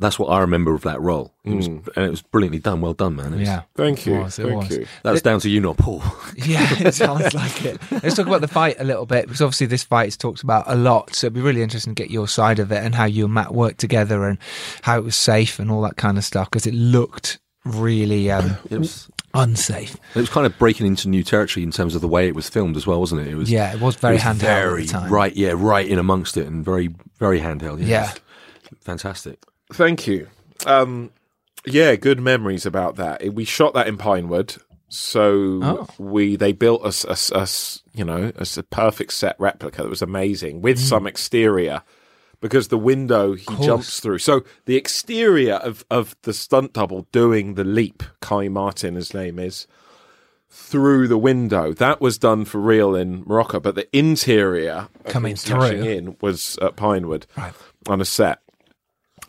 that's what I remember of that role. It was, and it was brilliantly done. Well done, man. It was- yeah. Thank you. It was, it Thank was. you. That's down to you, not Paul. Yeah, it sounds like it. Let's talk about the fight a little bit because obviously this fight is talked about a lot. So it'd be really interesting to get your side of it and how you and Matt worked together and how it was safe and all that kind of stuff because it looked really um, It was unsafe. it was kind of breaking into new territory in terms of the way it was filmed as well, wasn't it? It was Yeah, it was very it handheld very at the time. right, yeah, right in amongst it, and very very handheld. Yeah, Yeah. Fantastic. Thank you. Um, yeah, good memories about that. We shot that in Pinewood, so Oh. we they built us us us you know us a perfect set replica that was amazing with some exterior because the window he jumps through. So the exterior of of the stunt double doing the leap, Kai Martin, his name is. Through the window, that was done for real in Morocco, but the interior Coming through. in was at Pinewood Right. on a set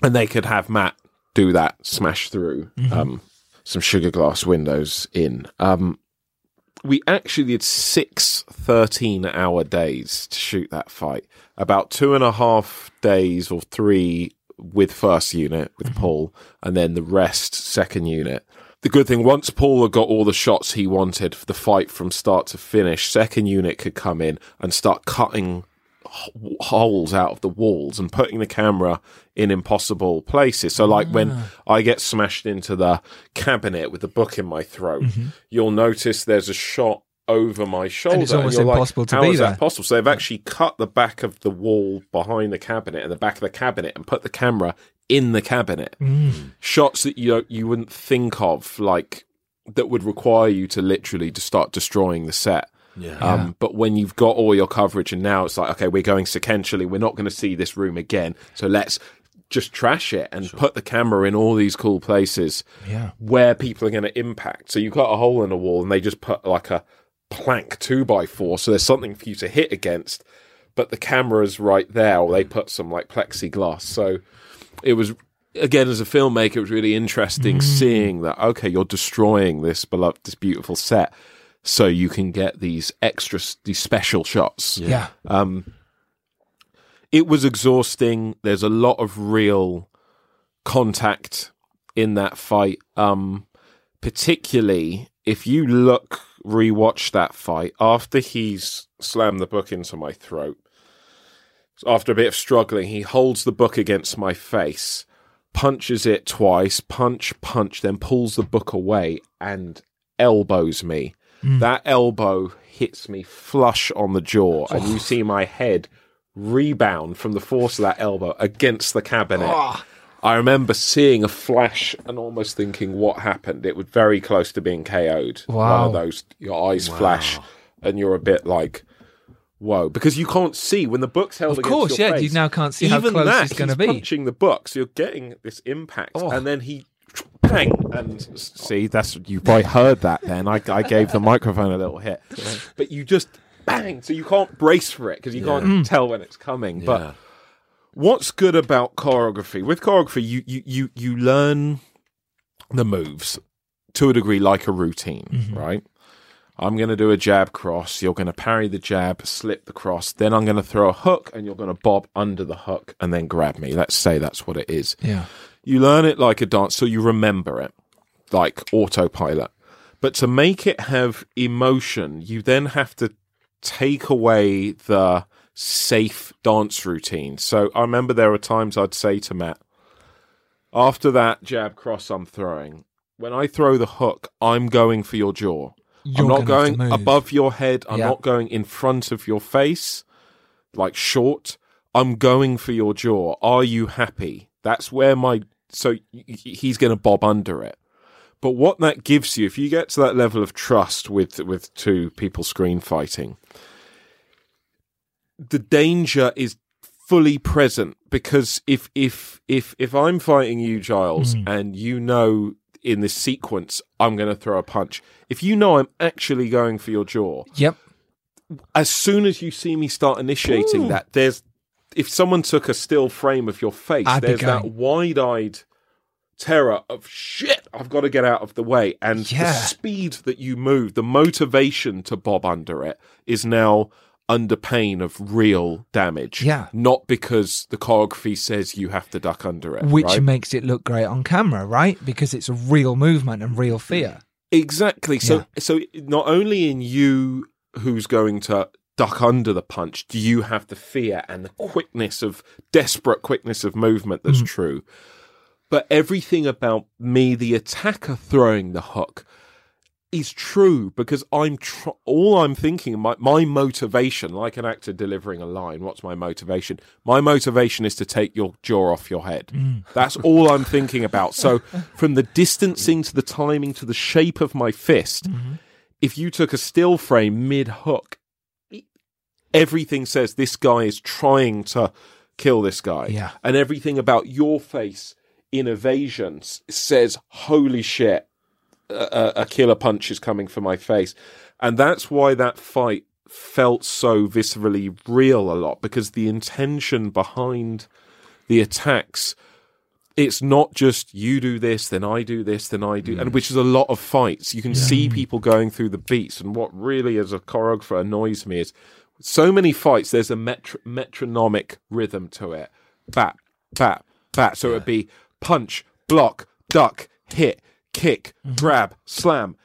and they could have Matt do that, smash through um, some sugar glass windows in. Um, we actually did six 13 hour days to shoot that fight. About two and a half days or three with first unit with mm-hmm. Paul, and then the rest second unit. The good thing, once Paul had got all the shots he wanted for the fight from start to finish, second unit could come in and start cutting holes out of the walls and putting the camera in impossible places. So, like when Ah. I get smashed into the cabinet with the book in my throat, you'll notice there's a shot over my shoulder. Mm-hmm. it's almost like, impossible to "How be is there." that possible? So they've actually cut the back of the wall behind the cabinet and the back of the cabinet and put the camera in the cabinet. Mm. Shots that you you wouldn't think of, like that would require you to literally to start destroying the set. Yeah. Um, but when you've got all your coverage and now it's like, okay, we're going sequentially, we're not going to see this room again. So let's just trash it and put the camera in all these cool places Yeah. where people are going to impact. So you cut a hole in a wall and they just put like a plank two by four. So there's something for you to hit against, but the camera's right there, or they put some like plexiglass. So it was, again, as a filmmaker, it was really interesting seeing that, okay, you're destroying this beloved, this beautiful set. So you can get these extra, these special shots. Yeah. Um, it was exhausting. There's a lot of real contact in that fight. Um, particularly if you look, rewatch that fight after he's slammed the book into my throat. After a bit of struggling, he holds the book against my face, punches it twice, punch, punch, then pulls the book away and elbows me. Mm. That elbow hits me flush on the jaw, and you oh. see my head rebound from the force of that elbow against the cabinet. Ah. I remember seeing a flash and almost thinking, "What happened?" It was very close to being KO'd. One Wow. of those, your eyes flash, and you're a bit like, "Whoa!" Because you can't see when the book's held. Of course, yeah, you now can't see how Even close that, he's gonna be. Punching the book, so you're getting this impact, Oh. and then he bang, and see that's you probably heard that. Then I, I gave the microphone a little hit, but you just bang, so you can't brace for it because you can't tell when it's coming. Yeah. But what's good about choreography? With choreography, you you you you learn the moves to a degree like a routine, mm-hmm. right? I'm going to do a jab cross. You're going to parry the jab, slip the cross. Then I'm going to throw a hook, and you're going to bob under the hook and then grab me. Let's say that's what it is. Yeah. You learn it like a dance, so you remember it like autopilot. But to make it have emotion, you then have to take away the safe dance routine. So I remember there were times I'd say to Matt, after that jab cross I'm throwing, when I throw the hook, I'm going for your jaw. You're I'm not gonna have to going above your head. I'm Yeah. not going in front of your face, like short. I'm going for your jaw. Are you happy? That's where my so he's going to bob under it. But what that gives you, if you get to that level of trust with with two people screen fighting, the danger is fully present because if if if if I'm fighting you, Giles, hmm. and you know in this sequence I'm going to throw a punch, if you know I'm actually going for your jaw, Yep. as soon as you see me start initiating that, there's if someone took a still frame of your face, I'd there's that wide-eyed terror of shit. I've got to get out of the way, and Yeah. the speed that you move, the motivation to bob under it, is now under pain of real damage. Yeah. not because the choreography says you have to duck under it, Which right? makes it look great on camera, right? Because it's a real movement and real fear. Exactly. So Yeah. so not only in you who's going to duck under the punch, do you have the fear and the quickness of desperate quickness of movement that's Mm. true. But everything about me, the attacker throwing the hook, is true because I'm tr- all I'm thinking. My my motivation, like an actor delivering a line, what's my motivation? My motivation is to take your jaw off your head. That's all I'm thinking about. So from the distancing to the timing to the shape of my fist, if you took a still frame mid hook, everything says this guy is trying to kill this guy. Yeah. And everything about your face in evasion says, holy shit, a, a killer punch is coming for my face. And that's why that fight felt so viscerally real a lot because the intention behind the attacks it's not just you do this, then I do this, then I do, and mm. which is a lot of fights. You can see people going through the beats, and what really, as a choreographer, annoys me is so many fights. There's a metro- metronomic rhythm to it. Bat, bat, bat. So it'd be punch, block, duck, hit, kick, mm-hmm. grab, slam.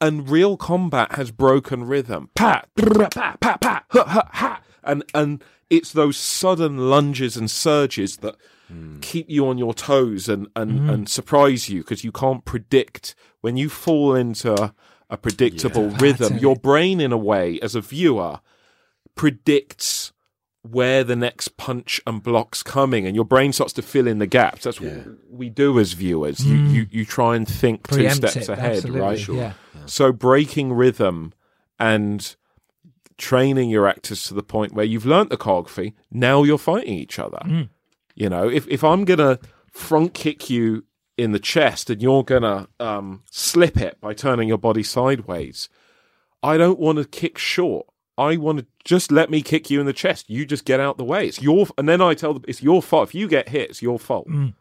And real combat has broken rhythm. Pat, pat, pat, pat, pat, ha, ha, ha. And and it's those sudden lunges and surges that hmm. keep you on your toes and and, mm-hmm. and surprise you because you can't predict when you fall into a, a predictable rhythm. Your brain, in a way, as a viewer, predicts where the next punch and block's coming, and your brain starts to fill in the gaps. That's what we do as viewers. You, you you try and think two steps it, ahead, absolutely, right? yeah. So breaking rhythm and training your actors to the point where you've learnt the choreography, now you're fighting each other. Mm. You know, if if I'm gonna front kick you in the chest and you're gonna um, slip it by turning your body sideways, I don't want to kick short. I want to just let me kick you in the chest. You just get out the way. It's your, and then I tell them it's your fault. If you get hit, it's your fault. Mm.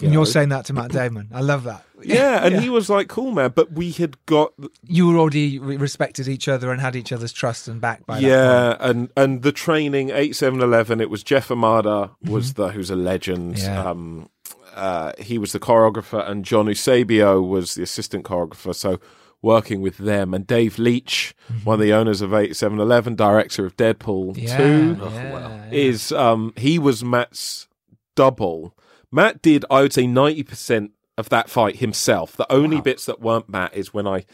You And you're saying that to Matt Damon. I love that. yeah, and he was like, "Cool, man." But we had got You were already respected each other and had each other's trust and back by yeah, and and the training eight seven eleven. It was Jeff Imada was Mm-hmm. the who's a legend. Yeah. Um, uh, he was the choreographer, and John Eusebio was the assistant choreographer. So working with them, and Dave Leitch, one of the owners of 87Eleven, director of Deadpool Mm-hmm. Yeah, two, yeah, yeah. is um he was Matt's double. Matt did I would say ninety percent of that fight himself. The only Wow. bits that weren't Matt is when I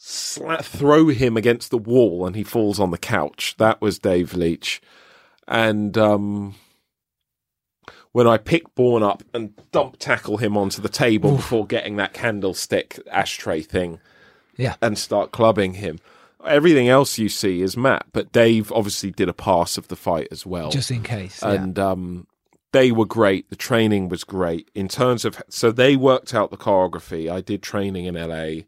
sla- throw him against the wall and he falls on the couch. That was Dave Leitch. And um when I pick Bourne up and dump tackle him onto the table before getting that candlestick ashtray thing Yeah. and start clubbing him. Everything else you see is Matt, but Dave obviously did a pass of the fight as well. Just in case. yeah. and um, they were great. The training was great in terms of so they worked out the choreography. I did training in LA.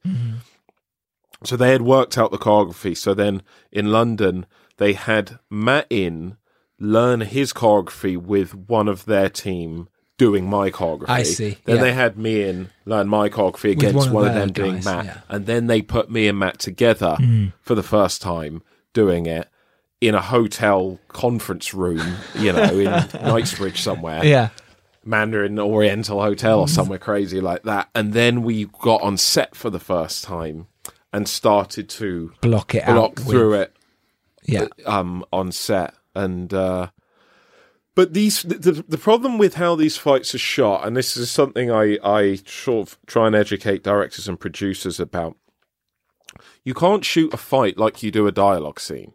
So they had worked out the choreography. So then in London, they had Matt in learn his choreography with one of their team doing my choreography. I see, Then yeah. they had me in learn my choreography against one of one of them doing guys, Matt. yeah. Mm. And then they put me and Matt together for the first time doing it in a hotel conference room, you know, in Knightsbridge somewhere. Yeah. Mandarin Oriental Hotel or somewhere crazy like that. And then we got on set for the first time and started to Block it block through with, it Yeah. um, on set. And uh, but these the, the problem with how these fights are shot, and this is something I I sort of try and educate directors and producers about. You can't shoot a fight like you do a dialogue scene,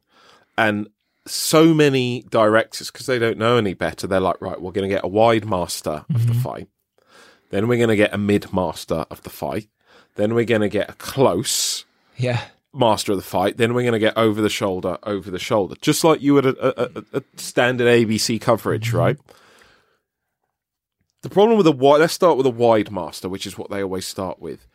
and so many directors because they don't know any better. They're like, right, we're going to get a wide master of the fight, then we're going to get a mid master of the fight, then we're going to get a close Yeah. Master of the fight, then we're going to get over the shoulder, over the shoulder, just like you would a, a, a, standard ABC coverage, right? The problem with a wide, let's start with a wide master, which is what they always start with.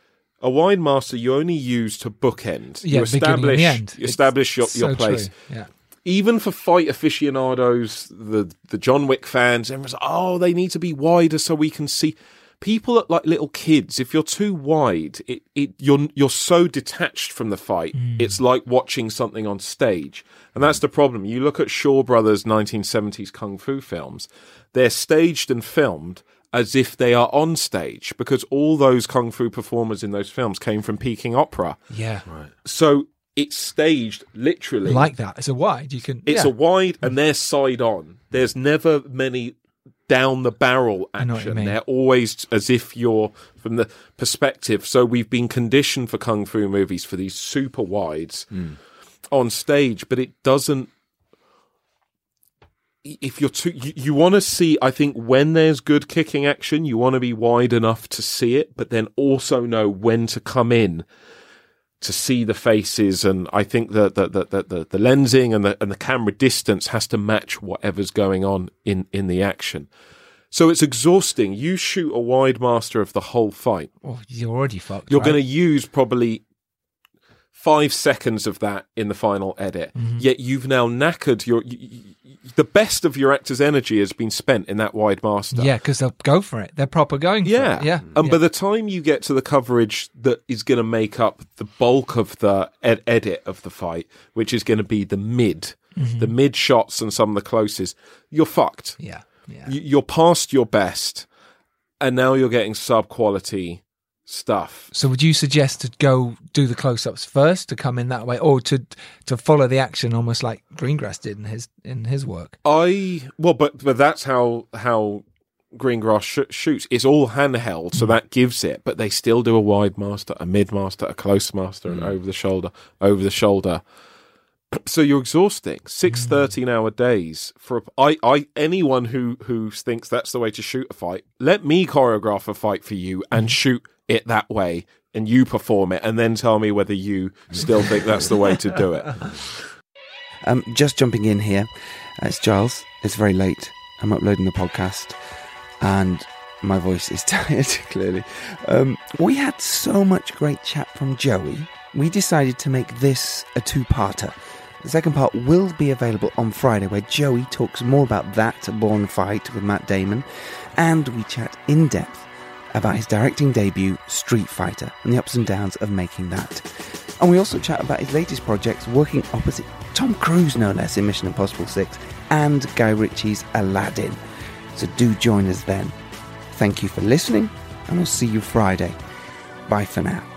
A wide master you only use to bookend. Yeah, you establish, the end. you establish your, your so place. true. Yeah. Even for fight aficionados, the the John Wick fans, everyone's like, oh, they need to be wider so we can see. People are like little kids. If you're too wide, it, it you're you're so detached from the fight. Mm. It's like watching something on stage, and that's the problem. You look at Shaw Brothers' 1970s kung fu films; they're staged and filmed as if they are on stage because all those kung fu performers in those films came from Peking Opera. Yeah. right. So it's staged literally Like that. It's a wide. You can. it's yeah. a wide and they're side on. There's never many down the barrel I know what you action. They're always as if you're from the perspective. So we've been conditioned for kung fu movies for these super wides hmm. on stage, but it doesn't. If you're too, you, you want to see. I think when there's good kicking action, you want to be wide enough to see it, but then also know when to come in to see the faces, and I think that the the, the, the the lensing and the and the camera distance has to match whatever's going on in in the action. So it's exhausting. You shoot a wide master of the whole fight. Oh, you're already fucked. You're right? going to use probably five seconds of that in the final edit. Mm-hmm. Yet you've now knackered your. y- y- y- the best of your actor's energy has been spent in that wide master. Yeah, because they'll go for it. They're proper going for Yeah. it. Yeah. And yeah. by the time you get to the coverage that is going to make up the bulk of the ed- edit of the fight, which is going to be the mid, Mm-hmm. the mid shots and some of the closes, you're fucked. yeah. Yeah. You- You're past your best, and now you're getting sub quality stuff. So would you suggest to go do the close-ups first to come in that way, or to to follow the action almost like Greengrass did in his in his work? I well, but but that's how how Greengrass sh- shoots. It's all handheld, so mm. that gives it. But they still do a wide master, a mid master, a close master, and mm. over the shoulder, over the shoulder. So you're exhausting. Six 13 hour days for a, I I anyone who who thinks that's the way to shoot a fight. Let me choreograph a fight for you and shoot it that way, and you perform it, and then tell me whether you still think that's the way to do it. Um, just jumping in here, uh, it's Giles. It's very late. I'm uploading the podcast, and my voice is tired. Clearly, um, we had so much great chat from Joey. We decided to make this a two-parter. The second part will be available on Friday, where Joey talks more about that Bourne fight with Matt Damon, and we chat in depth about his directing debut, Street Fighter, and the ups and downs of making that. And we also chat about his latest projects, working opposite Tom Cruise, no less, in Mission Impossible 6, and Guy Ritchie's Aladdin. So do join us then. Thank you for listening, and we'll see you Friday. Bye for now.